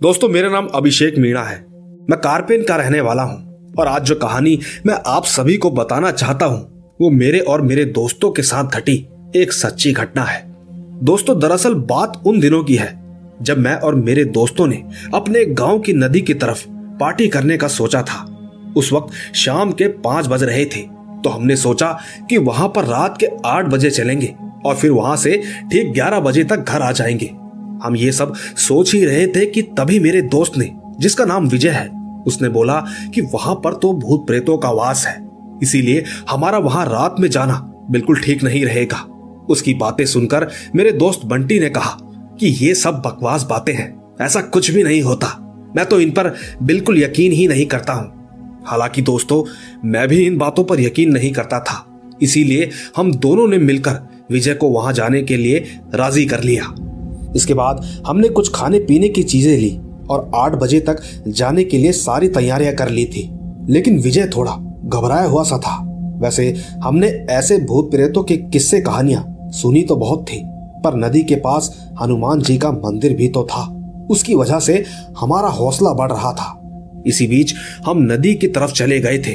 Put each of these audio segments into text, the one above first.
दोस्तों, मेरा नाम अभिषेक मीणा है। मैं कारपेन का रहने वाला हूँ और आज जो कहानी मैं आप सभी को बताना चाहता हूँ, वो मेरे और मेरे दोस्तों के साथ घटी एक सच्ची घटना है। दोस्तों, दरअसल बात उन दिनों की है, जब मैं और मेरे दोस्तों ने अपने गाँव की नदी की तरफ़ पार्टी करने का सोचा था। उस वक्त शाम के पाँच बज रहे थे तो हमने सोचा कि वहाँ पर रात के आठ बजे चलेंगे और फिर वहाँ से ठीक ग्यारह बजे तक घर आ जाएँगे। हम ये सब सोच ही रहे थे कि तभी मेरे दोस्त ने, जिसका नाम विजय है, उसने बोला कि वहाँ पर तो भूत प्रेतों का वास है, इसीलिए हमारा वहाँ रात में जाना बिल्कुल ठीक नहीं रहेगा। उसकी बातें सुनकर मेरे दोस्त बंटी ने कहा कि ये सब बकवास बातें हैं, ऐसा कुछ भी नहीं होता। मैं तो इन पर बिल्कुल यकीन ही नहीं करता हूँ। हालाँकि दोस्तों, मैं भी इन बातों पर यकीन नहीं करता था, इसीलिए हम दोनों ने मिलकर विजय को वहाँ जाने के लिए राज़ी कर लिया। इसके बाद हमने कुछ खाने पीने की चीज़ें ली और आठ बजे तक जाने के लिए सारी तैयारियाँ कर ली थी। लेकिन विजय थोड़ा घबराया हुआ सा था। वैसे हमने ऐसे भूत प्रेतों के किस्से कहानियाँ सुनी तो बहुत थी, पर नदी के पास हनुमान जी का मंदिर भी तो था। उसकी वजह से हमारा हौसला बढ़ रहा था। इसी बीच हम नदी की तरफ़ चले गए थे।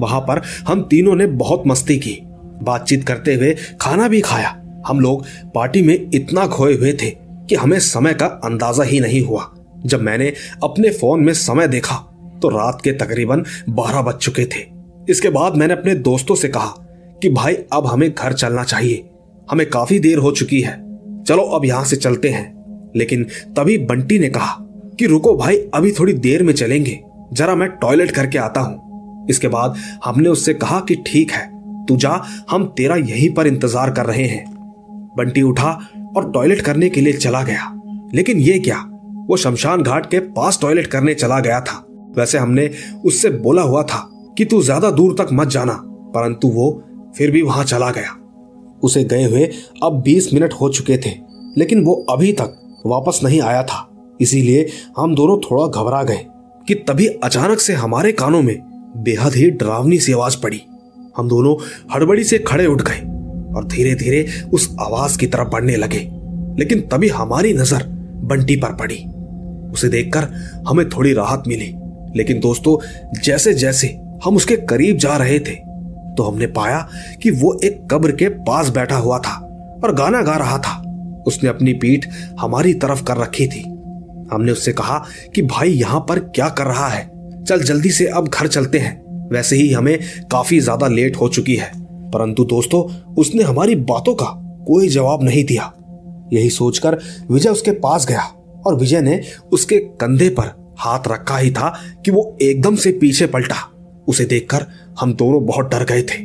वहाँ पर हम तीनों ने बहुत मस्ती की। बातचीत करते हुए खाना भी खाया। हम लोग पार्टी में इतना खोए हुए थे कि हमें समय का अंदाज़ा ही नहीं हुआ। जब मैंने अपने फ़ोन में समय देखा तो रात के तकरीबन बारह बज चुके थे। इसके बाद मैंने अपने दोस्तों से कहा कि, भाई, अब हमें घर चलना चाहिए। हमें काफ़ी देर हो चुकी है। चलो, अब यहाँ से चलते हैं। लेकिन तभी बंटी ने कहा कि, रुको भाई, अभी थोड़ी देर में चलेंगे। जरा मैं टॉयलेट करके आता हूँ। इसके बाद हमने उससे कहा कि, ठीक है, तू जा, हम तेरा यहीं पर इंतज़ार कर रहे हैं। बंटी उठा और टॉयलेट करने के लिए चला गया। लेकिन ये क्या? वो शमशान घाट के पास टॉयलेट करने चला गया था। वैसे हमने उससे बोला हुआ था कि तू ज़्यादा दूर तक मत जाना, परंतु वो फिर भी वहाँ चला गया। उसे गए हुए अब 20 मिनट हो चुके थे, लेकिन वो अभी तक वापस नहीं आया था। इसीलिए हम दोनों थोड़ा घबरा गए कि तभी अचानक से हमारे कानों में बेहद ही डरावनी सी आवाज़ पड़ी। हम दोनों हड़बड़ी से खड़े उठ गए। और धीरे धीरे उस आवाज़ की तरफ़ बढ़ने लगे। लेकिन तभी हमारी नज़र बंटी पर पड़ी। उसे देखकर हमें थोड़ी राहत मिली। लेकिन दोस्तों जैसे जैसे हम उसके करीब जा रहे थे तो हमने पाया कि वो एक कब्र के पास बैठा हुआ था और गाना गा रहा था। उसने अपनी पीठ हमारी तरफ़ कर रखी थी। हमने उससे कहा कि, भाई, यहाँ पर क्या कर रहा है? चल, जल्दी से अब घर चलते हैं। वैसे ही हमें काफ़ी ज़्यादा लेट हो चुकी है। परंतु दोस्तों, उसने हमारी बातों का कोई जवाब नहीं दिया। यही सोचकर विजय उसके पास गया और विजय ने उसके कंधे पर हाथ रखा ही था कि वो एकदम से पीछे पलटा। उसे देखकर हम दोनों बहुत डर गए थे।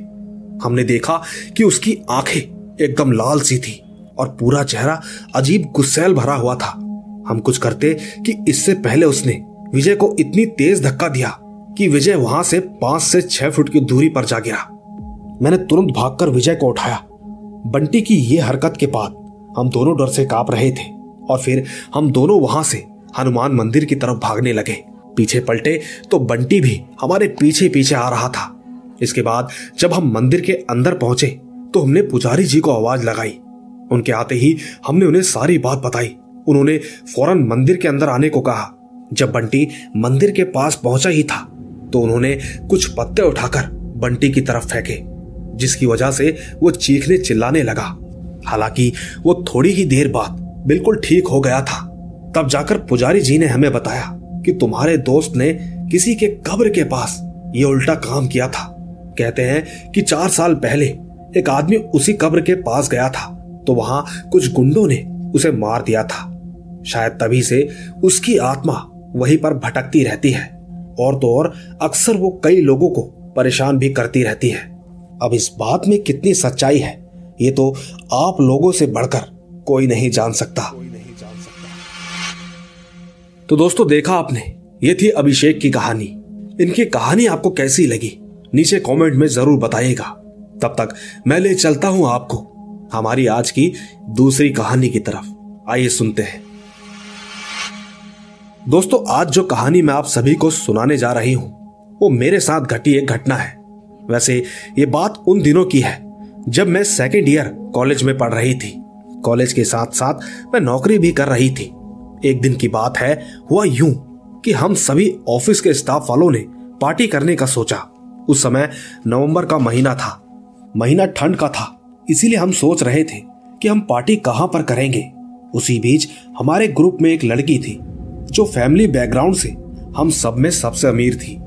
हमने देखा कि उसकी आँखें एकदम लाल सी थी और पूरा चेहरा अजीब गुस्सेल भरा हुआ था। हम कुछ करते कि इससे पहले उसने विजय को इतनी तेज धक्का दिया कि विजय वहाँ से पाँच से छह फुट की दूरी पर जा गिरा। मैंने तुरंत भागकर विजय को उठाया। बंटी की ये हरकत के बाद हम दोनों डर से काँप रहे थे और फिर हम दोनों वहाँ से हनुमान मंदिर की तरफ़ भागने लगे। पीछे पलटे तो बंटी भी हमारे पीछे पीछे आ रहा था। इसके बाद जब हम मंदिर के अंदर पहुँचे तो हमने पुजारी जी को आवाज़ लगाई। उनके आते ही हमने उन्हें सारी बात बताई। उन्होंने फ़ौरन मंदिर के अंदर आने को कहा। जब बंटी मंदिर के पास पहुँचा ही था तो उन्होंने कुछ पत्ते उठाकर बंटी की तरफ़ फेंके। जिसकी वजह से वो चीखने चिल्लाने लगा। हालाँकि वो थोड़ी ही देर बाद बिल्कुल ठीक हो गया था। तब जाकर पुजारी जी ने हमें बताया कि तुम्हारे दोस्त ने किसी के कब्र के पास ये उल्टा काम किया था। कहते हैं कि चार साल पहले एक आदमी उसी कब्र के पास गया था तो वहाँ कुछ गुंडों ने उसे मार दिया था। शायद तभी से उसकी आत्मा वहीं पर भटकती रहती है, और तो और अक्सर वो कई लोगों को परेशान भी करती रहती है। अब इस बात में कितनी सच्चाई है, ये तो आप लोगों से बढ़कर कोई नहीं जान सकता। तो दोस्तों, देखा आपने, ये थी अभिषेक की कहानी। इनकी कहानी आपको कैसी लगी, नीचे कमेंट में ज़रूर बताइएगा। तब तक मैं ले चलता हूँ आपको, हमारी आज की दूसरी कहानी की तरफ़। आइए सुनते हैं। दोस्तों, आज जो कहानी मैं आप सभी को सुनाने जा रही हूँ, वो मेरे साथ घटी एक घटना है। वैसे ये बात उन दिनों की है, जब मैं सेकेंड ईयर कॉलेज में पढ़ रही थी। कॉलेज के साथ साथ मैं नौकरी भी कर रही थी। एक दिन की बात है, हुआ यूँ कि हम सभी ऑफ़िस के स्टाफ वालों ने पार्टी करने का सोचा। उस समय नवंबर का महीना था। महीना ठंड का था, इसीलिए हम सोच रहे थे कि हम पार्टी कहाँ पर करेंगे। उसी बीच हमारे ग्रुप में एक लड़की थी, जो फैमिली बैकग्राउंड से हम सब में सबसे अमीर थी।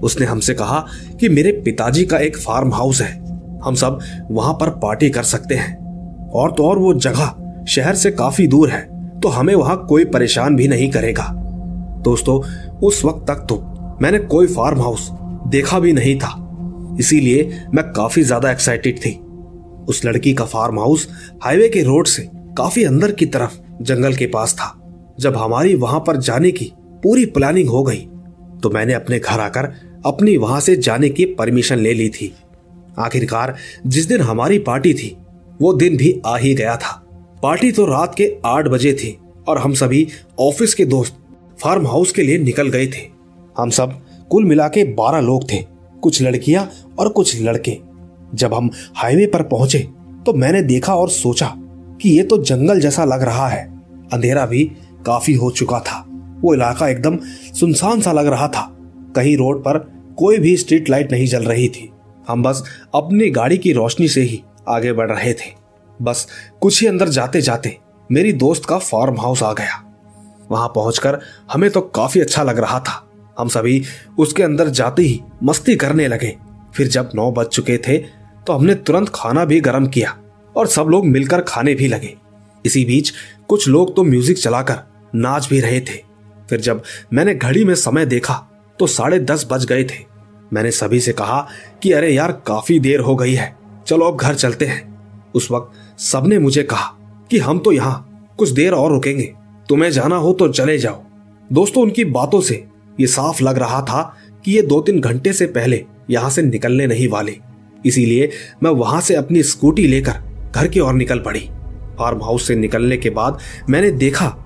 उसने हमसे कहा कि मेरे पिताजी का एक फार्म हाउस है। हम सब वहाँ पर पार्टी कर सकते हैं। और तो और वो जगह शहर से काफ़ी दूर है तो हमें वहाँ कोई परेशान भी नहीं करेगा। दोस्तों, उस वक्त तक तो मैंने कोई फार्म हाउस देखा भी नहीं था। इसीलिए मैं काफ़ी ज़्यादा एक्साइटेड थी। उस लड़की का फार्म हाउस हाईवे के रोड से काफ़ी अंदर की तरफ़ जंगल के पास था, जब हमारी वहाँ पर जाने की पूरी प्लानिंग हो गई। तो मैंने अपने घर आकर अपनी वहाँ से जाने की परमिशन ले ली थी। आखिरकार, जिस दिन हमारी पार्टी थी, वो दिन भी आ ही गया था। पार्टी तो रात के आठ बजे थी और हम सभी ऑफ़िस के दोस्त फार्म हाउस के लिए निकल गए थे। हम सब कुल मिला के बारह लोग थे, कुछ लड़कियाँ और कुछ लड़के। जब हम हाईवे पर पहुँचे तो मैंने देखा और सोचा कि ये तो जंगल जैसा लग रहा है। अंधेरा भी काफ़ी हो चुका था। वो इलाका एकदम सुनसान सा लग रहा था। कहीं रोड पर कोई भी स्ट्रीट लाइट नहीं जल रही थी। हम बस अपनी गाड़ी की रोशनी से ही आगे बढ़ रहे थे। बस कुछ ही अंदर जाते जाते मेरी दोस्त का फार्म हाउस आ गया। वहाँ पहुंचकर हमें तो काफ़ी अच्छा लग रहा था। हम सभी उसके अंदर जाते ही मस्ती करने लगे। फिर जब नौ बज चुके थे तो हमने तुरंत खाना भी गर्म किया और सब लोग मिलकर खाने भी लगे। इसी बीच कुछ लोग तो म्यूज़िक चलाकर नाच भी रहे थे। फिर जब मैंने घड़ी में समय देखा तो साढ़े दस बज गए थे। मैंने सभी से कहा कि, अरे यार, काफ़ी देर हो गई है। चलो अब घर चलते हैं। उस वक्त सबने मुझे कहा कि, हम तो यहाँ, कुछ देर और रुकेंगे। तुम्हें जाना हो तो चले जाओ। दोस्तों, उनकी बातों से ये साफ़ लग रहा था कि ये दो तीन घंटे से पहले यहाँ से निकलने नहीं वाले। इसीलिए मैं वहाँ से अपनी स्कूटी लेकर घर की ओर निकल पड़ी। फार्म हाउस से निकलने के बाद मैंने देखा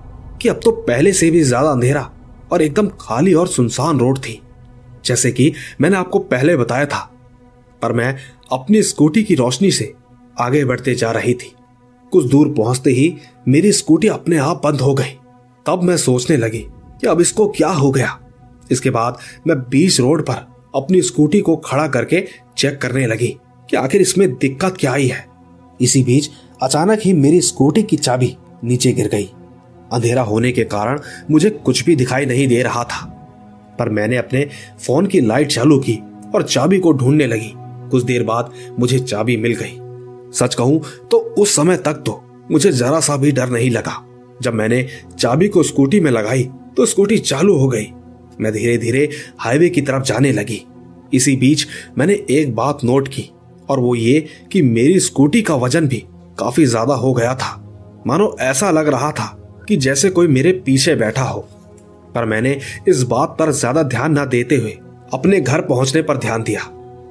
कि अब तो पहले से भी ज़्यादा अंधेरा और एकदम खाली और सुनसान रोड थी। जैसे कि मैंने आपको पहले बताया था, पर मैं अपनी स्कूटी की रोशनी से आगे बढ़ते जा रही थी। कुछ दूर पहुँचते ही मेरी स्कूटी अपने आप बंद हो गई। तब मैं सोचने लगी कि अब इसको क्या हो गया। इसके बाद मैं बीच रोड पर अपनी स्कूटी को खड़ा करके चेक करने लगी कि आखिर इसमें दिक्कत क्या आई है। इसी बीच अचानक ही मेरी स्कूटी की चाबी नीचे गिर गई। अंधेरा होने के कारण मुझे कुछ भी दिखाई नहीं दे रहा था। पर मैंने अपने फ़ोन की लाइट चालू की और चाबी को ढूँढने लगी। कुछ देर बाद मुझे चाबी मिल गई। सच कहूँ तो उस समय तक तो मुझे जरा सा भी डर नहीं लगा। जब मैंने चाबी को स्कूटी में लगाई तो स्कूटी चालू हो गई। मैं धीरे धीरे हाईवे की तरफ़ जाने लगी। इसी बीच मैंने एक बात नोट की, और वो ये कि मेरी स्कूटी का वज़न भी काफ़ी ज़्यादा हो गया था। मानो ऐसा लग रहा था कि जैसे कोई मेरे पीछे बैठा हो। पर मैंने इस बात पर ज़्यादा ध्यान न देते हुए अपने घर पहुँचने पर ध्यान दिया।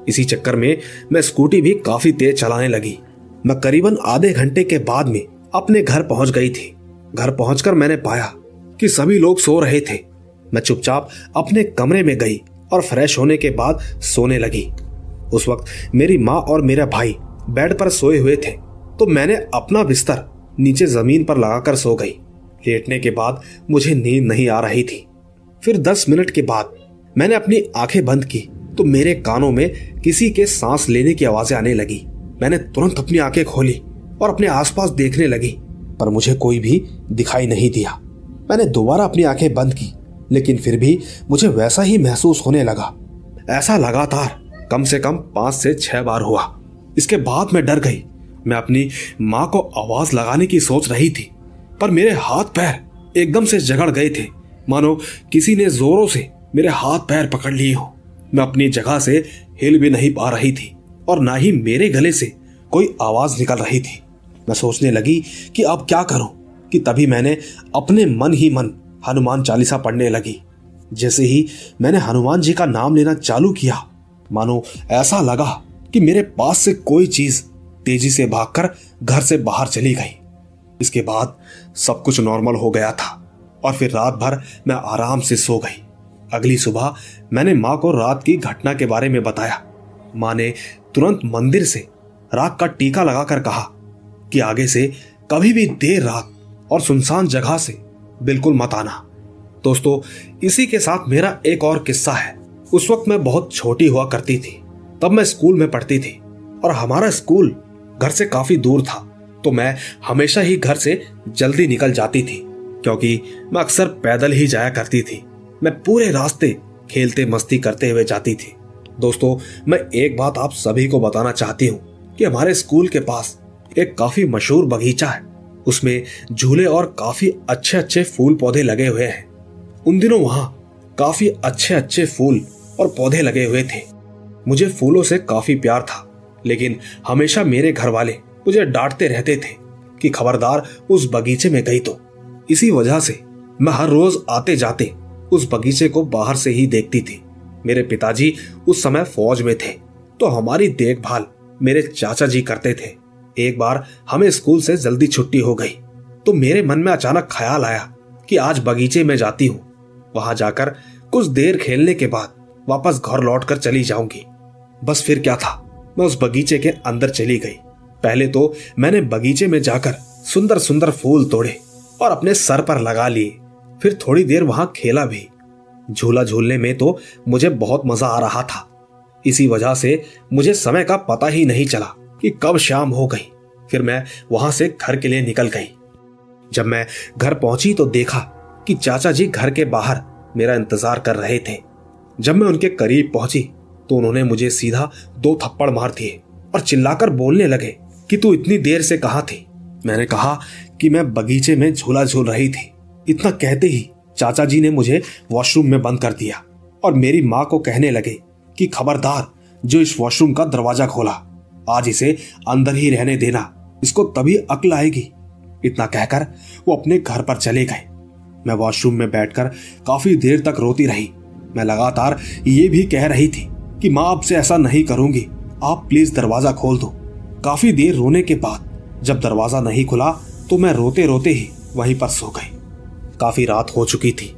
इसी चक्कर में मैं स्कूटी भी काफ़ी तेज चलाने लगी। मैं करीबन आधे घंटे के बाद में अपने घर पहुँच गई थी। घर पहुंचकर मैंने पाया कि सभी लोग सो रहे थे। मैं चुपचाप अपने कमरे में गई और फ्रेश होने के बाद सोने लगी। उस वक्त मेरी माँ और मेरा भाई बेड पर सोए हुए थे तो मैंने अपना बिस्तर नीचे ज़मीन पर लगाकर सो गई। लेटने के बाद मुझे नींद नहीं आ रही थी। फिर दस मिनट के बाद मैंने अपनी आँखें बंद की तो मेरे कानों में किसी के सांस लेने की आवाज़ें आने लगी। मैंने तुरंत अपनी आँखें खोली और अपने आसपास देखने लगी, पर मुझे कोई भी दिखाई नहीं दिया। मैंने दोबारा अपनी आँखें बंद की, लेकिन फिर भी मुझे वैसा ही महसूस होने लगा। ऐसा लगातार कम से कम पाँच से छह बार हुआ। इसके बाद मैं डर गई। मैं अपनी माँ को आवाज़ लगाने की सोच रही थी। पर मेरे हाथ पैर एकदम से जगड़ गए थे। मानो किसी ने जोरों से मेरे हाथ पैर पकड़ लिए हो। मैं अपनी जगह से हिल भी नहीं पा रही थी और ना ही मेरे गले से कोई आवाज़ निकल रही थी। मैं सोचने लगी कि अब क्या करूँ, कि तभी मैंने अपने मन ही मन हनुमान चालीसा पढ़ने लगी। जैसे ही मैंने हनुमान जी का नाम लेना चालू किया, मानो ऐसा लगा कि मेरे पास से कोई चीज़ तेज़ी से भागकर घर से बाहर चली गई। इसके बाद सब कुछ नॉर्मल हो गया था और फिर रात भर मैं आराम से सो गई। अगली सुबह मैंने माँ को रात की घटना के बारे में बताया। माँ ने तुरंत मंदिर से रात का टीका लगाकर कहा कि आगे से कभी भी देर रात और सुनसान जगह से बिल्कुल मत आना। दोस्तों, इसी के साथ मेरा एक और किस्सा है। उस वक्त मैं बहुत छोटी हुआ करती थी। तब मैं स्कूल में पढ़ती थी और हमारा स्कूल घर से काफ़ी दूर था। तो मैं हमेशा ही घर से जल्दी निकल जाती थी, क्योंकि मैं अक्सर पैदल ही जाया करती थी। मैं पूरे रास्ते खेलते मस्ती करते हुए जाती थी। दोस्तों, मैं एक बात आप सभी को बताना चाहती हूँ कि हमारे स्कूल के पास एक काफ़ी मशहूर बगीचा है। उसमें झूले और काफ़ी अच्छे अच्छे फूल पौधे लगे हुए हैं। उन दिनों वहाँ काफ़ी अच्छे अच्छे फूल और पौधे लगे हुए थे। मुझे फूलों से काफ़ी प्यार था, लेकिन हमेशा मेरे घर वाले मुझे डांटते रहते थे कि खबरदार उस बगीचे में गई तो। इसी वजह से मैं हर रोज आते जाते उस बगीचे को बाहर से ही देखती थी। मेरे पिताजी उस समय फौज में थे तो हमारी देखभाल मेरे चाचा जी करते थे। एक बार हमें स्कूल से जल्दी छुट्टी हो गई तो मेरे मन में अचानक ख्याल आया कि आज बगीचे में जाती हूँ। वहाँ जाकर कुछ देर खेलने के बाद वापस घर लौटकर चली जाऊँगी। बस फिर क्या था? मैं उस बगीचे के अंदर चली गई। पहले तो मैंने बगीचे में जाकर सुंदर सुंदर फूल तोड़े और अपने सर पर लगा लिए। फिर थोड़ी देर वहाँ खेला भी। झूला झूलने में तो मुझे बहुत मज़ा आ रहा था। इसी वजह से मुझे समय का पता ही नहीं चला कि कब शाम हो गई। फिर मैं वहाँ से घर के लिए निकल गई। जब मैं घर पहुँची तो देखा कि चाचा जी घर के बाहर मेरा इंतज़ार कर रहे थे। जब मैं उनके करीब पहुँची तो उन्होंने मुझे सीधा दो थप्पड़ मार दिए और चिल्लाकर बोलने लगे कि तू इतनी देर से कहा थी? मैंने कहा कि मैं बगीचे में झूला झूल रही थी। इतना कहते ही चाचा जी ने मुझे वॉशरूम में बंद कर दिया और मेरी माँ को कहने लगे कि खबरदार, जो इस वॉशरूम का दरवाज़ा खोला, आज इसे अंदर ही रहने देना। इसको तभी अकल आएगी। इतना कहकर वो अपने घर पर चले गए। मैं वॉशरूम में बैठकर काफ़ी देर तक रोती रही। मैं लगातार ये भी कह रही थी कि माँ आपसे ऐसा नहीं करूँगी। आप प्लीज़ दरवाज़ा खोल दो। काफ़ी देर रोने के बाद जब दरवाज़ा नहीं खुला तो मैं रोते रोते ही वहीं पर सो गई। काफ़ी रात हो चुकी थी,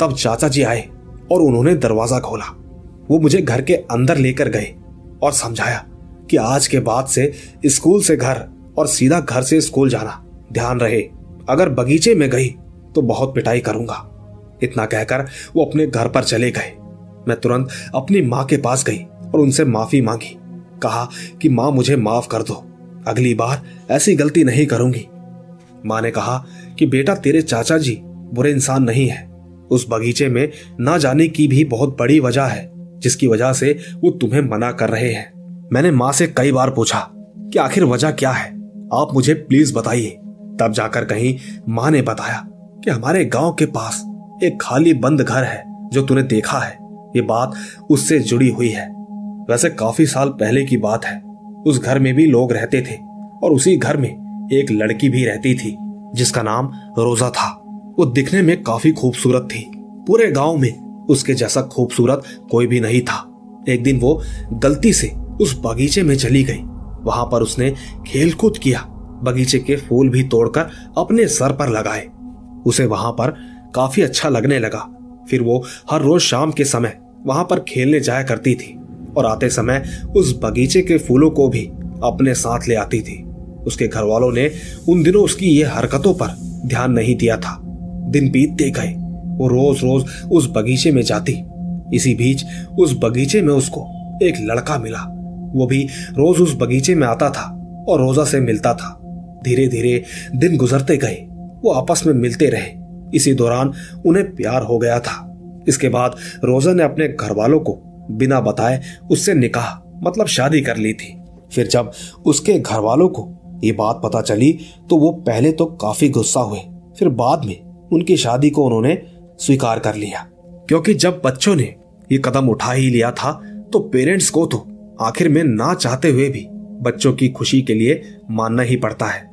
तब चाचा जी आए और उन्होंने दरवाज़ा खोला। वो मुझे घर के अंदर लेकर गए और समझाया कि आज के बाद से स्कूल से घर और सीधा घर से स्कूल जाना। ध्यान रहे, अगर बगीचे में गई तो बहुत पिटाई करूँगा। इतना कहकर वो अपने घर पर चले गए। मैं तुरंत अपनी माँ के पास गई और उनसे माफ़ी मांगी। कहा कि माँ मुझे माफ़ कर दो। अगली बार ऐसी गलती नहीं करूँगी। माँ ने कहा कि बेटा तेरे चाचा जी बुरे इंसान नहीं है। उस बगीचे में ना जाने की भी बहुत बड़ी वजह है, जिसकी वजह से वो तुम्हें मना कर रहे हैं। मैंने माँ से कई बार पूछा कि आखिर वजह क्या है? आप मुझे प्लीज़ बताइए। तब जाकर कहीं माँ ने बताया कि हमारे गाँव के पास एक खाली बंद घर है, जो तूने देखा है। ये बात उससे जुड़ी हुई है। वैसे काफ़ी साल पहले की बात है। उस घर में भी लोग रहते थे और उसी घर में एक लड़की भी रहती थी, जिसका नाम रोजा था। वो दिखने में काफ़ी खूबसूरत थी। पूरे गाँव में उसके जैसा खूबसूरत कोई भी नहीं था। एक दिन वो गलती से उस बगीचे में चली गई। वहाँ पर उसने खेल कूद किया। बगीचे के फूल भी तोड़कर अपने सर पर लगाए। उसे वहाँ पर काफ़ी अच्छा लगने लगा। फिर वो हर रोज शाम के समय वहाँ पर खेलने जाया करती थी। और आते समय उस बगीचे के फूलों को भी अपने साथ ले आती थी। उसके घर वालों ने उन दिनों उसकी ये हरकतों पर ध्यान नहीं दिया था। दिन बीतते गए, वो रोज रोज उस बगीचे में जाती। इसी बीच उस बगीचे में उसको एक लड़का मिला। वो भी रोज उस बगीचे में आता था और रोजा से मिलता था। धीरे धीरे दिन गुजरते गए, वो आपस में मिलते रहे। इसी दौरान उन्हें प्यार हो गया था। इसके बाद रोजा ने अपने घर वालों को बिना बताए उससे निकाह मतलब शादी कर ली थी। फिर जब उसके घर वालों को ये बात पता चली तो वो पहले तो काफ़ी गुस्सा हुए। फिर बाद में उनकी शादी को उन्होंने स्वीकार कर लिया। क्योंकि जब बच्चों ने ये कदम उठा ही लिया था तो पेरेंट्स को तो आखिर में ना चाहते हुए भी बच्चों की खुशी के लिए मानना ही पड़ता है।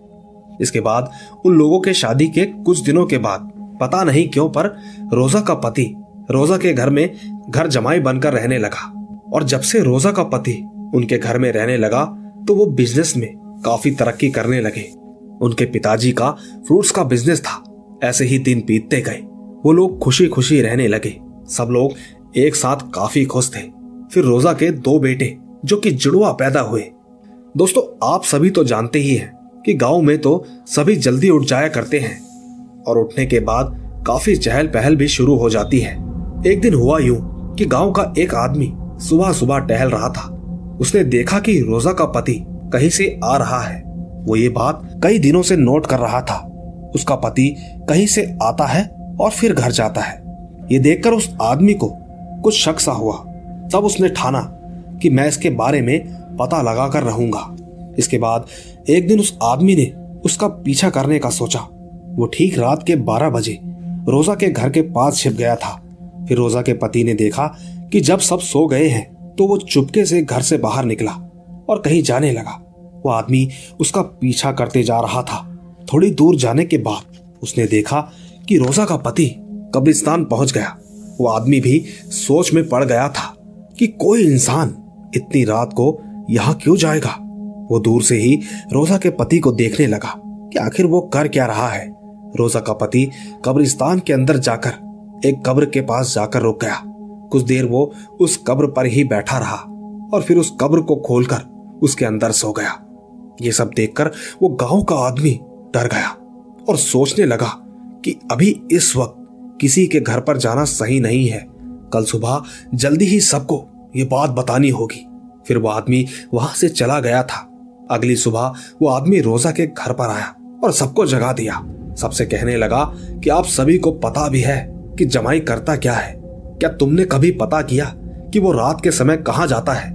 इसके बाद उन लोगों के शादी के कुछ दिनों के बाद, पता नहीं क्यों पर रोजा का पति रोजा के घर में घर जमाई बनकर रहने लगा। और जब से रोजा का पति उनके घर में रहने लगा तो वो बिज़नेस में काफ़ी तरक्की करने लगे। उनके पिताजी का फ्रूट्स का बिज़नेस था। ऐसे ही दिन बीतते गए। वो लोग खुशी खुशी रहने लगे। सब लोग एक साथ काफ़ी खुश थे। फिर रोजा के दो बेटे, जो कि जुड़वा पैदा हुए। दोस्तों, आप सभी तो जानते ही हैं कि गाँव में तो सभी जल्दी उठ जाया करते हैं। और उठने के बाद काफ़ी चहल पहल भी शुरू हो जाती है। एक दिन हुआ यूँ कि गाँव का एक आदमी सुबह सुबह टहल रहा था। उसने देखा कि रोजा का पति कहीं से आ रहा है। वो ये बात कई दिनों से नोट कर रहा था। उसका पति कहीं से आता है और फिर घर जाता है। ये देखकर उस आदमी को कुछ शक सा हुआ। तब उसने ठाना कि मैं इसके बारे में पता लगा कर रहूँगा। इसके बाद एक दिन उस आदमी ने उसका पीछा करने का सोचा। वो ठीक रात के बारह बजे रोजा के घर के पास छिप गया था। फिर रोजा के पति ने देखा कि जब सब सो गए हैं तो वो चुपके से घर से बाहर निकला और कहीं जाने लगा। वो आदमी उसका पीछा करते जा रहा था। थोड़ी दूर जाने के बाद उसने देखा कि रोजा का पति कब्रिस्तान पहुँच गया। वो आदमी भी सोच में पड़ गया था कि कोई इंसान इतनी रात को यहाँ क्यों जाएगा। वो दूर से ही रोजा के पति को देखने लगा कि आखिर वो कर क्या रहा है। रोजा का पति कब्रिस्तान के अंदर जाकर एक कब्र के पास जाकर रुक गया। कुछ देर वो उस कब्र पर ही बैठा रहा और फिर उस कब्र को खोलकर उसके अंदर सो गया। ये सब देखकर वो गाँव का आदमी डर गया और सोचने लगा कि अभी इस वक्त किसी के घर पर जाना सही नहीं है। कल सुबह जल्दी ही सबको ये बात बतानी होगी। फिर वो आदमी वहाँ से चला गया था। अगली सुबह वो आदमी रोजा के घर पर आया और सबको जगा दिया। सबसे कहने लगा कि आप सभी को पता भी है कि जमाई करता क्या है? क्या तुमने कभी पता किया कि वो रात के समय कहा जाता है?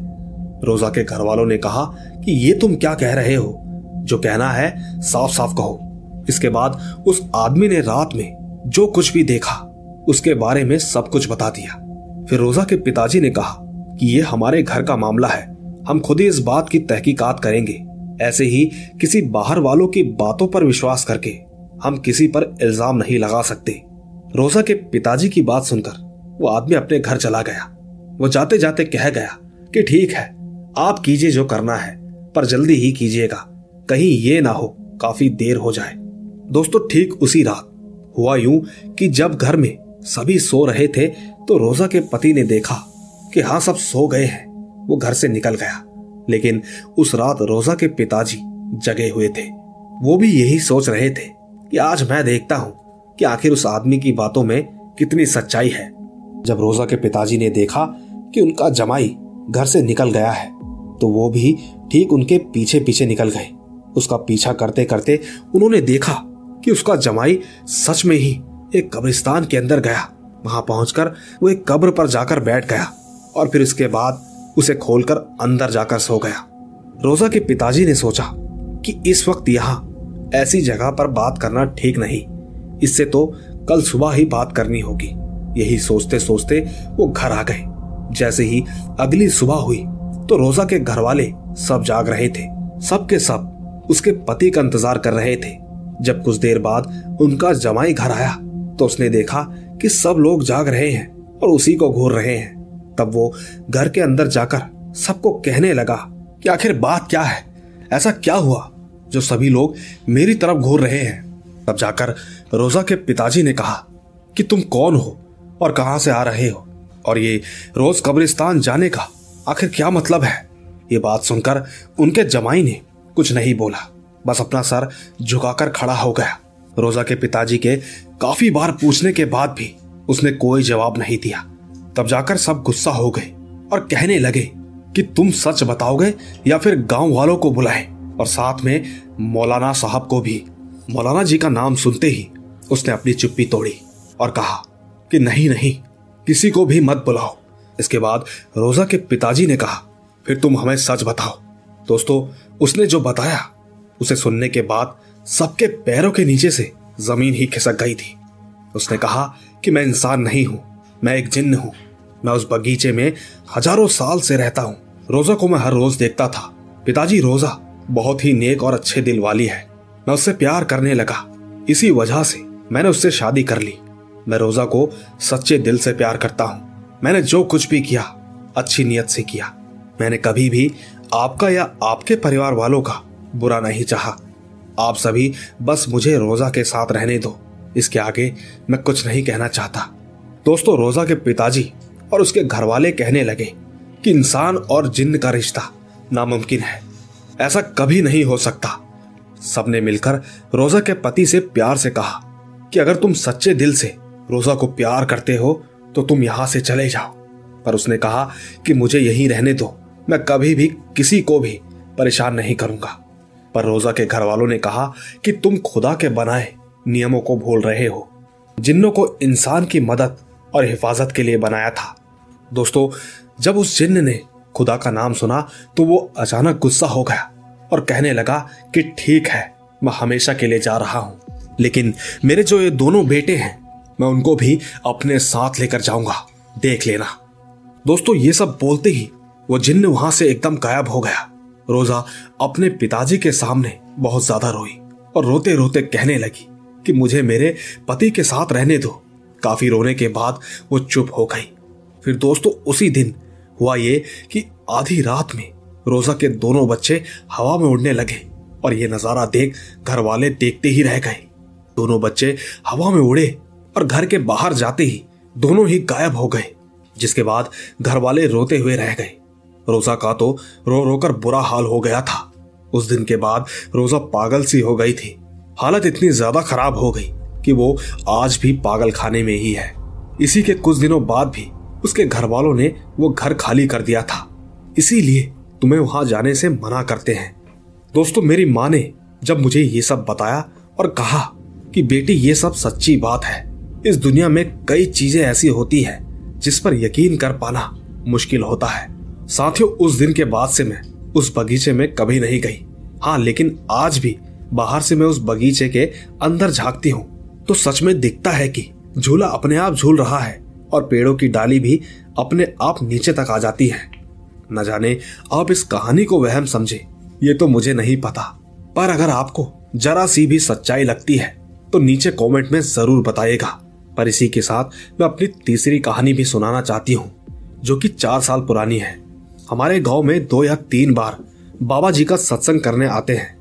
रोजा के घर वालों ने कहा कि ये तुम क्या कह रहे हो? जो कहना है साफ़ साफ़ कहो। इसके बाद उस आदमी ने रात में जो कुछ भी देखा, उसके बारे में सब कुछ बता दिया। फिर रोजा के पिताजी ने कहा कि ये हमारे घर का मामला है। हम खुद ही इस बात की तहकीकात करेंगे। ऐसे ही किसी बाहर वालों की बातों पर विश्वास करके हम किसी पर इल्ज़ाम नहीं लगा सकते। रोजा के पिताजी की बात सुनकर वो आदमी अपने घर चला गया। वो जाते जाते कह गया कि ठीक है, आप कीजिए जो करना है, पर जल्दी ही कीजिएगा, कहीं ये ना हो, काफ़ी देर हो जाए। दोस्तों, ठीक उसी रात हुआ यूँ कि जब घर में सभी सो रहे थे तो रोजा के पति ने देखा कि हाँ सब सो गए हैं। वो घर से निकल गया, लेकिन उस रात रोजा के पिताजी जगे हुए थे। वो भी यही सोच रहे थे कि आज मैं देखता हूँ कि आखिर उस आदमी की बातों में कितनी सच्चाई है। जब रोजा के पिताजी ने देखा कि उनका जमाई घर से निकल गया है तो वो भी ठीक उनके पीछे पीछे निकल गए। उसका पीछा करते करते उन्होंने देखा कि उसका जमाई सच में ही एक कब्रिस्तान के अंदर गया। वहाँ पहुंचकर वो एक कब्र पर जाकर बैठ गया और फिर इसके बाद उसे खोलकर अंदर जाकर सो गया। रोजा के पिताजी ने सोचा कि इस वक्त यहाँ ऐसी जगह पर बात करना ठीक नहीं। इससे तो कल सुबह ही बात करनी होगी। यही सोचते सोचते वो घर आ गए। जैसे ही अगली सुबह हुई तो रोजा के घर वाले सब जाग रहे थे। सब के सब उसके पति का इंतज़ार कर रहे थे। जब कुछ देर बाद उनका जमाई घर आया तो उसने देखा कि सब लोग जाग रहे हैं और उसी को घूर रहे हैं। तब वो घर के अंदर जाकर सबको कहने लगा कि आखिर बात क्या है? ऐसा क्या हुआ जो सभी लोग मेरी तरफ़ घूर रहे हैं? तब जाकर रोजा के पिताजी ने कहा कि तुम कौन हो और कहाँ से आ रहे हो? और ये रोज कब्रिस्तान जाने का आखिर क्या मतलब है? ये बात सुनकर उनके जमाई ने कुछ नहीं बोला। बस अपना सर झुकाकर खड़ा हो गया। रोजा के पिताजी के काफ़ी बार पूछने के बाद भी उसने कोई जवाब नहीं दिया। तब जाकर सब गुस्सा हो गए और कहने लगे कि तुम सच बताओगे या फिर गाँव वालों को बुलाए? और साथ में मौलाना साहब को भी। मौलाना जी का नाम सुनते ही उसने अपनी चुप्पी तोड़ी और कहा कि नहीं नहीं, किसी को भी मत बुलाओ। इसके बाद रोजा के पिताजी ने कहा, फिर तुम हमें सच बताओ। दोस्तों, उसने जो बताया, उसे सुनने के बाद सबके पैरों के नीचे से ज़मीन ही खिसक गई थी। उसने कहा कि मैं इंसान नहीं हूँ, मैं एक जिन्न हूँ। मैं उस बगीचे में हज़ारों साल से रहता हूँ। रोजा को मैं हर रोज देखता था। पिताजी, रोजा बहुत ही नेक और अच्छे दिल वाली है। मैं उससे प्यार करने लगा। इसी वजह से मैंने उससे शादी कर ली। मैं रोजा को सच्चे दिल से प्यार करता हूँ। मैंने जो कुछ भी किया, अच्छी नियत से किया। मैंने कभी भी आपका या आपके परिवार वालों का बुरा नहीं चाहा। आप सभी बस मुझे रोजा के साथ रहने दो। इसके आगे मैं कुछ नहीं कहना चाहता। दोस्तों, रोजा के पिताजी और उसके घर वाले कहने लगे कि इंसान और जिन्न का रिश्ता नामुमकिन है। ऐसा कभी नहीं हो सकता। सबने मिलकर रोजा के पति से प्यार से कहा। कि अगर तुम सच्चे दिल से रोजा को प्यार करते हो तो तुम यहाँ से चले जाओ। पर उसने कहा कि मुझे यहीं रहने दो। मैं कभी भी किसी को भी परेशान नहीं करूँगा। पर रोजा के घर वालों ने कहा कि तुम खुदा के बनाए नियमों को भूल रहे हो। जिन्नों को इंसान की मदद और हिफाजत के लिए बनाया था। दोस्तों, जब उस जिन्न ने खुदा का नाम सुना तो वो अचानक गुस्सा हो गया और कहने लगा कि ठीक है, मैं हमेशा के लिए जा रहा हूँ। लेकिन मेरे जो ये दोनों बेटे हैं, मैं उनको भी अपने साथ लेकर जाऊँगा। देख लेना। दोस्तों, ये सब बोलते ही वो जिन्न वहाँ से एकदम गायब हो गया। रोजा अपने पिताजी के सामने बहुत ज़्यादा रोई और रोते रोते कहने लगी कि मुझे मेरे पति के साथ रहने दो। काफ़ी रोने के बाद वो चुप हो गई। फिर दोस्तों, उसी दिन हुआ ये कि आधी रात में रोजा के दोनों बच्चे हवा में उड़ने लगे और ये नज़ारा देख घर वाले देखते ही रह गए। दोनों बच्चे हवा में उड़े और घर के बाहर जाते ही दोनों ही गायब हो गए, जिसके बाद घर वाले रोते हुए रह गए। रोजा का तो रो रो कर बुरा हाल हो गया था। उस दिन के बाद रोजा पागल सी हो गई थी। हालत इतनी ज़्यादा खराब हो गई कि वो आज भी पागल खाने में ही है। इसी के कुछ दिनों बाद भी उसके घर वालों ने वो घर खाली कर दिया था। इसीलिए तुम्हें वहाँ जाने से मना करते हैं। दोस्तों, मेरी माँ ने जब मुझे ये सब बताया और कहा कि बेटी, ये सब सच्ची बात है। इस दुनिया में कई चीज़ें ऐसी होती है जिस पर यकीन कर पाना मुश्किल होता है। साथियों, उस दिन के बाद से मैं उस बगीचे में कभी नहीं गई। हाँ लेकिन आज भी बाहर से मैं उस बगीचे के अंदर झांकती हूँ। तो सच में दिखता है कि झूला अपने आप झूल रहा है और पेड़ों की डाली भी अपने आप नीचे तक आ जाती है। न जाने आप इस कहानी को वहम समझे। ये तो मुझे नहीं पता। पर अगर आपको जरा सी भी सच्चाई लगती है तो नीचे कमेंट में ज़रूर बताइएगा पर इसी के साथ मैं अपनी तीसरी कहानी भी सुनाना चाहती हूँ, जो कि चार साल पुरानी है। हमारे गाँव में दो या तीन बार बाबा जी का सत्संग करने आते हैं।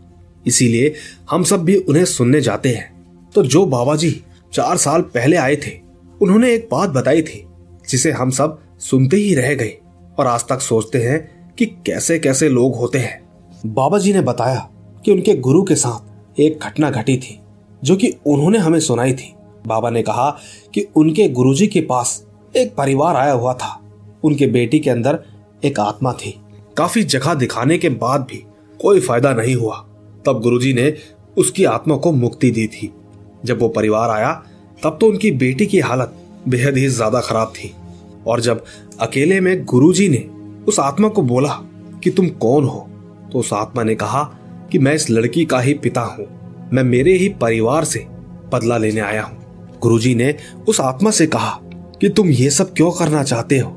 इसीलिए हम सब भी उन्हें सुनने जाते हैं। तो जो बाबा जी चार साल पहले आए थे, उन्होंने एक बात बताई थी, जिसे हम सब सुनते ही रह गए और आज तक सोचते हैं कि कैसे कैसे लोग होते हैं। बाबा जी ने बताया कि उनके गुरु के साथ एक घटना घटी थी। जो कि उन्होंने हमें सुनाई थी। बाबा ने कहा कि उनके गुरुजी के पास एक परिवार आया हुआ था। उनके बेटी के अंदर एक आत्मा थी। काफ़ी जगह दिखाने के बाद भी कोई फ़ायदा नहीं हुआ। तब गुरुजी ने उसकी आत्मा को मुक्ति दी थी। जब वो परिवार आया, तब तो उनकी बेटी की हालत बेहद ही ज़्यादा खराब थी। और जब अकेले में गुरुजी ने उस आत्मा को बोला कि तुम कौन हो तो उस आत्मा ने कहा कि मैं इस लड़की का ही पिता हूँ। मैं मेरे ही परिवार से बदला लेने आया हूँ। गुरुजी ने उस आत्मा से कहा कि तुम ये सब क्यों करना चाहते हो?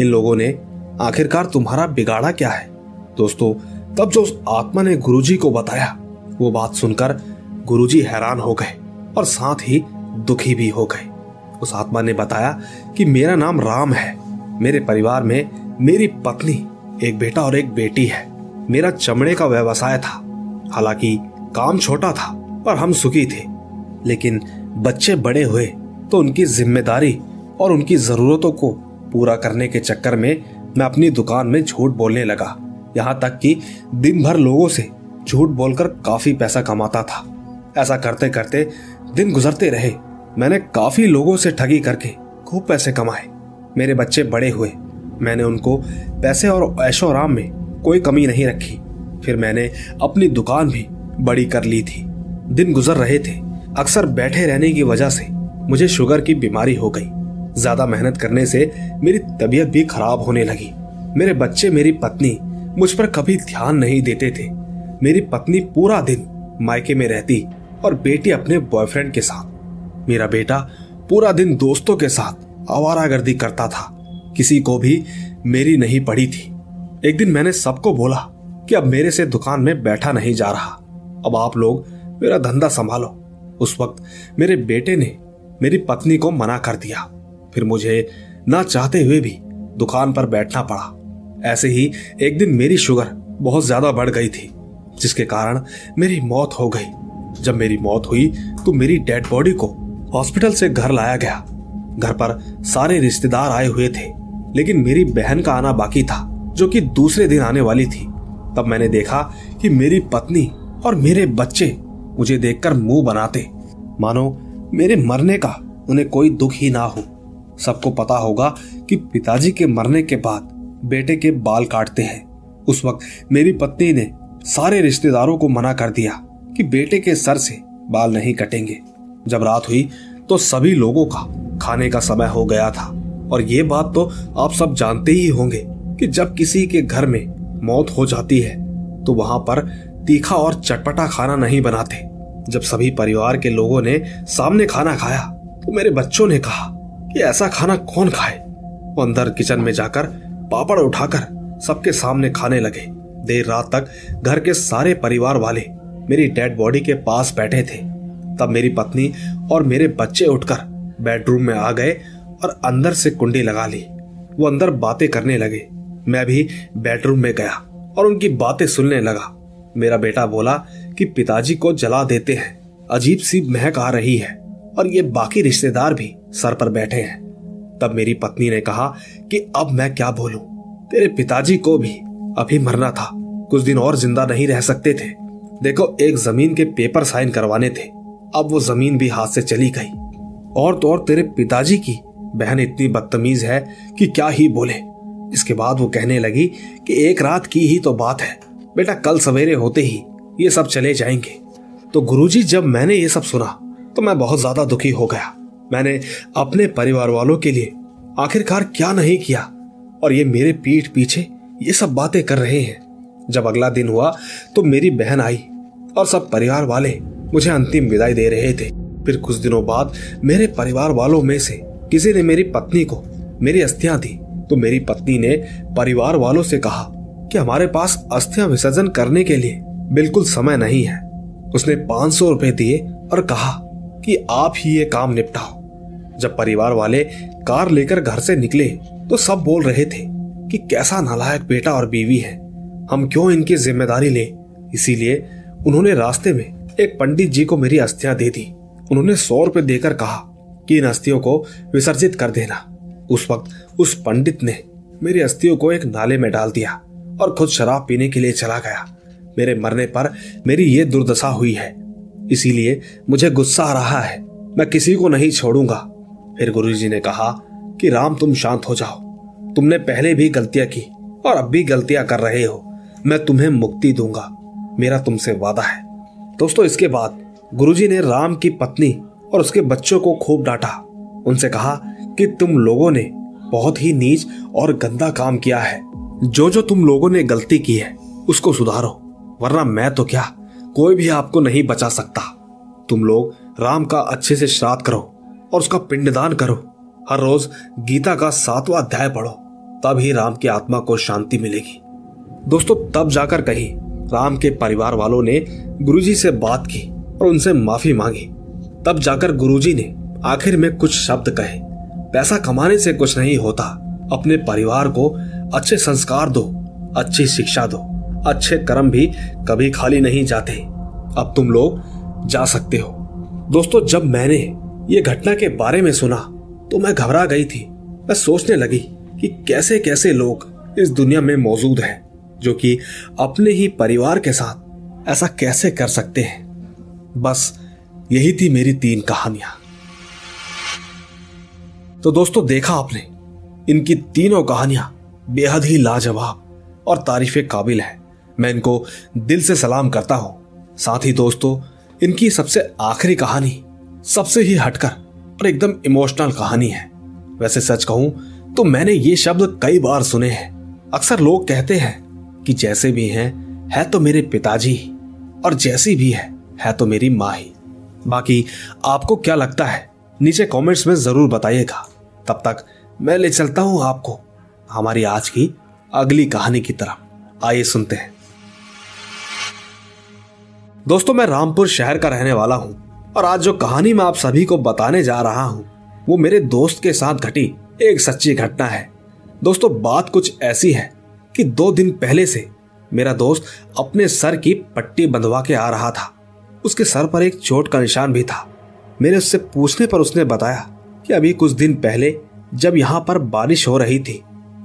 इन लोगों ने, आखिरकार तुम्हारा बिगाड़ा क्या है? दोस्तों, तब जो उस आत्मा ने गुरुजी को बताया, वो बात सुनकर गुरुजी हैरान हो गए और साथ ही दुखी भी हो गए। उस आत्मा ने बताया कि मेरा नाम राम है। मेरे परिवार में मेरी पत्नी, एक बेटा और एक बेटी है। मेरा चमड़े का व्यवसाय था। हालाँकि काम छोटा था पर हम सुखी थे। लेकिन बच्चे बड़े हुए तो उनकी ज़िम्मेदारी और उनकी जरूरतों को पूरा करने के चक्कर में मैं अपनी दुकान में झूठ बोलने लगा। यहाँ तक कि दिन भर लोगों से झूठ बोलकर काफ़ी पैसा कमाता था। ऐसा करते करते दिन गुजरते रहे। मैंने काफ़ी लोगों से ठगी करके खूब पैसे कमाए। मेरे बच्चे बड़े हुए। मैंने उनको पैसे और ऐशो आराम में कोई कमी नहीं रखी। फिर मैंने अपनी दुकान भी बड़ी कर ली थी। दिन गुजर रहे थे। अक्सर बैठे रहने की वजह से मुझे शुगर की बीमारी हो गई। ज़्यादा मेहनत करने से मेरी तबीयत भी खराब होने लगी। मेरे बच्चे, मेरी पत्नी मुझ पर कभी ध्यान नहीं देते थे। मेरी पत्नी पूरा दिन मायके में रहती और बेटी अपने बॉयफ्रेंड के साथ। मेरा बेटा पूरा दिन दोस्तों के साथ आवारागर्दी करता था। किसी को भी मेरी नहीं पड़ी थी। एक दिन मैंने सबको बोला कि अब मेरे से दुकान में बैठा नहीं जा रहा। अब आप लोग मेरा धंधा संभालो। उस वक्त मेरे बेटे ने मेरी पत्नी को मना कर दिया। फिर मुझे ना चाहते हुए भी दुकान पर बैठना पड़ा। ऐसे ही एक दिन मेरी शुगर बहुत ज़्यादा बढ़ गई थी, जिसके कारण मेरी मौत हो गई। जब मेरी मौत हुई तो मेरी डेड बॉडी को हॉस्पिटल से घर लाया गया। घर पर सारे रिश्तेदार आए हुए थे, लेकिन मेरी बहन का आना बाकी था, जो कि दूसरे दिन आने वाली थी। तब मैंने देखा कि मेरी पत्नी और मेरे बच्चे मुझे देखकर मुँह बनाते। मानो, मेरे मरने का उन्हें कोई दुख ही ना हो। सबको पता होगा कि पिताजी के मरने के बाद बेटे के बाल काटते हैं। उस वक्त मेरी पत्नी ने सारे रिश्तेदारों को मना कर दिया कि बेटे के सर से बाल नहीं कटेंगे। जब रात हुई तो सभी लोगों का खाने का समय हो गया था। और ये बात तो आप सब जानते ही होंगे कि जब किसी के घर में मौत हो जाती है तो वहाँ पर तीखा और चटपटा खाना नहीं बनाते। जब सभी परिवार के लोगों ने सामने खाना खाया तो मेरे बच्चों ने कहा कि ऐसा खाना कौन खाए? वो अंदर किचन में जाकर पापड़ उठाकर सबके सामने खाने लगे। देर रात तक घर के सारे परिवार वाले मेरी डेड बॉडी के पास बैठे थे। तब मेरी पत्नी और मेरे बच्चे उठकर बेडरूम में आ गए और अंदर से कुंडी लगा ली। वो अंदर बातें करने लगे। मैं भी बेडरूम में गया और उनकी बातें सुनने लगा। मेरा बेटा बोला कि पिताजी को जला देते हैं। अजीब सी महक आ रही है और ये बाकी रिश्तेदार भी सर पर बैठे हैं। तब मेरी पत्नी ने कहा कि अब मैं क्या बोलूँ? तेरे पिताजी को भी अभी मरना था। कुछ दिन और ज़िंदा नहीं रह सकते थे। देखो, एक ज़मीन के पेपर साइन करवाने थे। अब वो ज़मीन भी हाथ से चली गई। और तो और तेरे पिताजी की बहन इतनी बदतमीज है कि क्या ही बोले। इसके बाद वो कहने लगी कि एक रात की ही तो बात है। बेटा कल सवेरे होते ही ये सब चले जाएँगे। तो गुरुजी, जब मैंने ये सब सुना तो मैं बहुत ज़्यादा दुखी हो गया। मैंने अपने परिवार वालों के लिए आखिरकार क्या नहीं किया? और ये मेरे पीठ पीछे ये सब बातें कर रहे हैं। जब अगला दिन हुआ तो मेरी बहन आई और सब परिवार वाले मुझे अंतिम विदाई दे रहे थे। फिर कुछ दिनों बाद मेरे परिवार वालों में से किसी ने मेरी पत्नी को मेरी अस्थियाँ दी। तो मेरी पत्नी ने परिवार वालों से कहा कि हमारे पास अस्थियाँ विसर्जन करने के लिए बिल्कुल समय नहीं है। उसने पाँच सौ रुपए दिए और कहा कि आप ही ये काम निपटाओ। जब परिवार वाले कार लेकर घर से निकले तो सब बोल रहे थे कि कैसा नालायक बेटा और बीवी है। हम क्यों इनकी ज़िम्मेदारी ले? इसीलिए उन्होंने रास्ते में एक पंडित जी को मेरी अस्थियाँ दे दी। उन्होंने सौ रुपए देकर कहा कि इन अस्थियों को विसर्जित कर देना। उस वक्त उस पंडित ने मेरी अस्थियों को एक नाले में डाल दिया। और खुद शराब पीने के लिए चला गया। मेरे मरने पर मेरी ये दुर्दशा हुई है। इसीलिए मुझे गुस्सा आ रहा है। मैं किसी को नहीं छोड़ूँगा। फिर गुरुजी ने कहा कि राम तुम शांत हो जाओ। तुमने पहले भी गलतियाँ की और अब भी गलतियाँ कर रहे हो। मैं तुम्हें मुक्ति दूँगा। मेरा तुमसे वादा है। दोस्तों, इसके बाद गुरुजी ने राम की पत्नी और उसके बच्चों को खूब डांटा। उनसे कहा कि तुम लोगों ने बहुत ही नीच और गंदा काम किया है। जो जो तुम लोगों ने गलती की है, उसको सुधारो, वरना मैं तो क्या? कोई भी आपको नहीं बचा सकता। तुम लोग राम का अच्छे से श्राद्ध करो और उसका पिंडदान करो। हर रोज गीता का सातवां अध्याय पढ़ो तब ही राम की आत्मा को शांति मिलेगी। दोस्तों, तब जाकर कहीं, राम के परिवार वालों ने गुरुजी से बात की और उनसे माफ़ी मांगी। तब जाकर गुरुजी ने आखिर में कुछ शब्द कहे। पैसा कमाने से कुछ नहीं होता। अपने परिवार को अच्छे संस्कार दो, अच्छी शिक्षा दो। अच्छे कर्म भी कभी खाली नहीं जाते। अब तुम लोग जा सकते हो। दोस्तों, जब मैंने ये घटना के बारे में सुना तो मैं घबरा गई थी। मैं सोचने लगी कि कैसे कैसे लोग इस दुनिया में मौजूद हैं, जो कि अपने ही परिवार के साथ ऐसा कैसे कर सकते हैं। बस यही थी मेरी तीन कहानियाँ। तो दोस्तों, देखा आपने, इनकी तीनों कहानियाँ बेहद ही लाजवाब और तारीफ़ काबिल है। मैं इनको दिल से सलाम करता हूँ। साथ ही दोस्तों, इनकी सबसे आखिरी कहानी सबसे ही हटकर और एकदम इमोशनल कहानी है। वैसे सच कहूँ तो मैंने ये शब्द कई बार सुने हैं। अक्सर लोग कहते हैं कि जैसे भी हैं, है तो मेरे पिताजी और जैसी भी है है तो मेरी माँ ही। बाकी आपको क्या लगता है? नीचे कमेंट्स में ज़रूर बताइएगा। तब तक मैं ले चलता हूँ आपको। हमारी आज की अगली कहानी की तरफ़ आइए सुनते हैं। दोस्तों, मैं रामपुर शहर का रहने वाला हूँ और आज जो कहानी मैं आप सभी को बताने जा रहा हूँ, वो मेरे दोस्त के साथ घटी एक सच्ची घटना है। दोस्तों, बात कुछ ऐसी है कि दो दिन पहले से मेरा दोस्त अपने सर की पट्टी बंधवा के आ रहा था। उसके सर पर एक चोट का निशान भी था। मेरे उससे पूछने पर उसने बताया कि अभी कुछ दिन पहले जब यहाँ पर बारिश हो रही थी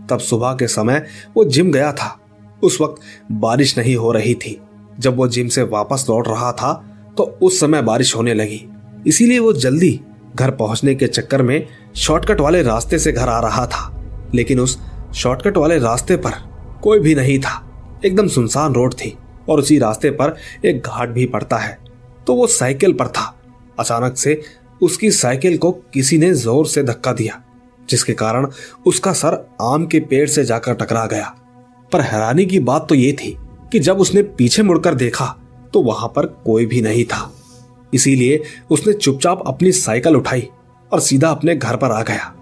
तब सुबह के समय वो जिम गया था। उस वक्त बारिश नहीं हो रही थी। जब वो जिम से वापस लौट रहा था तो उस समय बारिश होने लगी। इसीलिए वो जल्दी घर पहुँचने के चक्कर में शॉर्टकट वाले रास्ते से घर आ रहा था। लेकिन उस शॉर्टकट वाले रास्ते पर कोई भी नहीं था। एकदम सुनसान रोड थी और उसी रास्ते पर एक घाट भी पड़ता है। तो वो साइकिल पर था। अचानक से उसकी साइकिल को किसी ने ज़ोर से धक्का दिया। जिसके कारण उसका सर आम के पेड़ से जाकर टकरा गया। पर हैरानी की बात तो ये थी कि जब उसने पीछे मुड़कर देखा तो वहाँ पर कोई भी नहीं था। इसीलिए उसने चुपचाप अपनी साइकिल उठाई और सीधा अपने घर पर आ गया।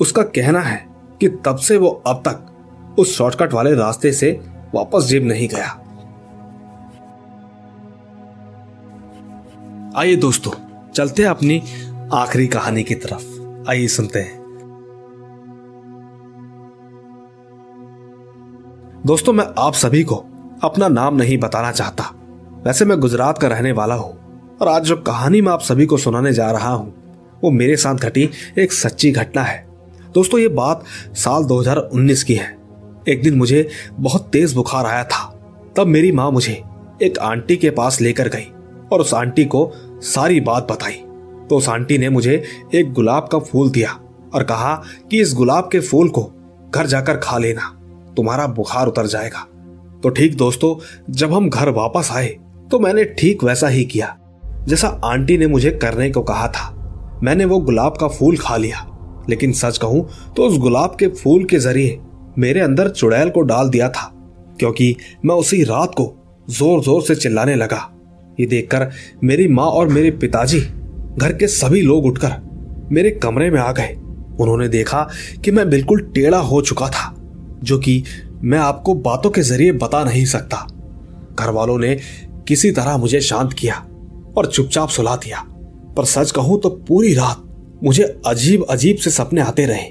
उसका कहना है कि तब से वो अब तक उस शॉर्टकट वाले रास्ते से वापस जेब नहीं गया। आइए दोस्तों, चलते हैं अपनी आखिरी कहानी की तरफ़। आइए सुनते हैं। दोस्तों, मैं आप सभी को अपना नाम नहीं बताना चाहता। वैसे मैं गुजरात का रहने वाला हूँ और आज जो कहानी मैं आप सभी को सुनाने जा रहा हूँ, वो मेरे साथ घटी एक सच्ची घटना है। दोस्तों, ये बात साल 2019 की है। एक दिन मुझे बहुत तेज बुखार आया था। तब मेरी माँ मुझे एक आंटी के पास लेकर गई और उस आंटी को सारी बात बताई। तो उस आंटी ने मुझे एक गुलाब का फूल दिया और कहा कि इस गुलाब के फूल को घर जाकर खा लेना। तुम्हारा बुखार उतर जाएगा। तो ठीक दोस्तों, जब हम घर वापस आए तो मैंने ठीक वैसा ही किया, जैसा आंटी ने मुझे करने को कहा था। मैंने वो गुलाब का फूल खा लिया, लेकिन सच कहूँ तो उस गुलाब के फूल के ज़रिए मेरे अंदर चुड़ैल को डाल दिया था, क्योंकि मैं उसी रात को ज़ोर ज़ोर से चिल्लाने लगा। ये देखकर मेरी माँ और मेरे पिताजी, घर के सभी लोग उठकर मेरे कमरे में आ गए। उन्होंने देखा कि मैं बिल्कुल टेढ़ा हो चुका था। जो कि मैं आपको बातों के ज़रिए बता नहीं सकता। घर वालों ने किसी तरह मुझे शांत किया और चुपचाप सुला दिया। पर सच कहूँ तो पूरी रात मुझे अजीब अजीब से सपने आते रहे।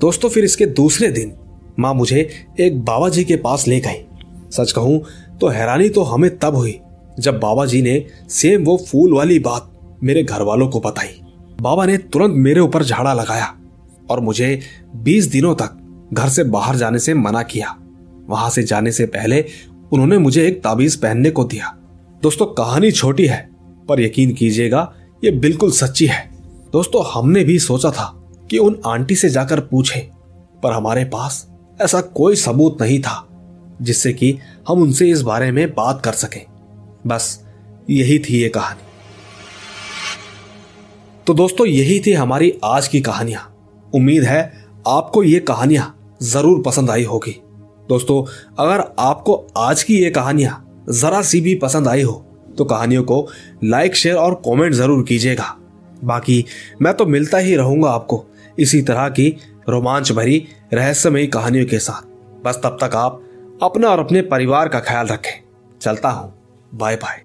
दोस्तों, फिर इसके दूसरे दिन माँ मुझे एक बाबा जी के पास ले गई। सच कहूँ तो हैरानी तो हमें तब हुई जब बाबा जी ने सेम वो फूल वाली बात मेरे घर वालों को बताई। बाबा ने तुरंत मेरे ऊपर झाड़ा लगाया और मुझे 20 दिनों तक घर से बाहर जाने से मना किया। वहाँ से जाने से पहले उन्होंने मुझे एक ताबीज पहनने को दिया। दोस्तों, कहानी छोटी है, पर यकीन कीजिएगा, ये बिल्कुल सच्ची है। दोस्तों, हमने भी सोचा था कि उन आंटी से जाकर पूछे, पर हमारे पास ऐसा कोई सबूत नहीं था, जिससे कि हम उनसे इस बारे में बात कर सकें। बस, यही थी ये कहानी। तो दोस्तों, यही थी हमारी आज की कहानियाँ। उम्मीद है आपको ये कहानियाँ ज़रूर पसंद आई होगी। दोस्तों, अगर आपको आज की ये कहानियाँ जरा सी भी पसंद आई हो तो कहानियों को लाइक, शेयर और कमेंट ज़रूर कीजिएगा। बाकी, मैं तो मिलता ही रहूँगा आपको इसी तरह की रोमांच भरी, रहस्यमयी कहानियों के साथ। बस तब तक आप अपना और अपने परिवार का ख्याल रखें। चलता हूँ। Bye bye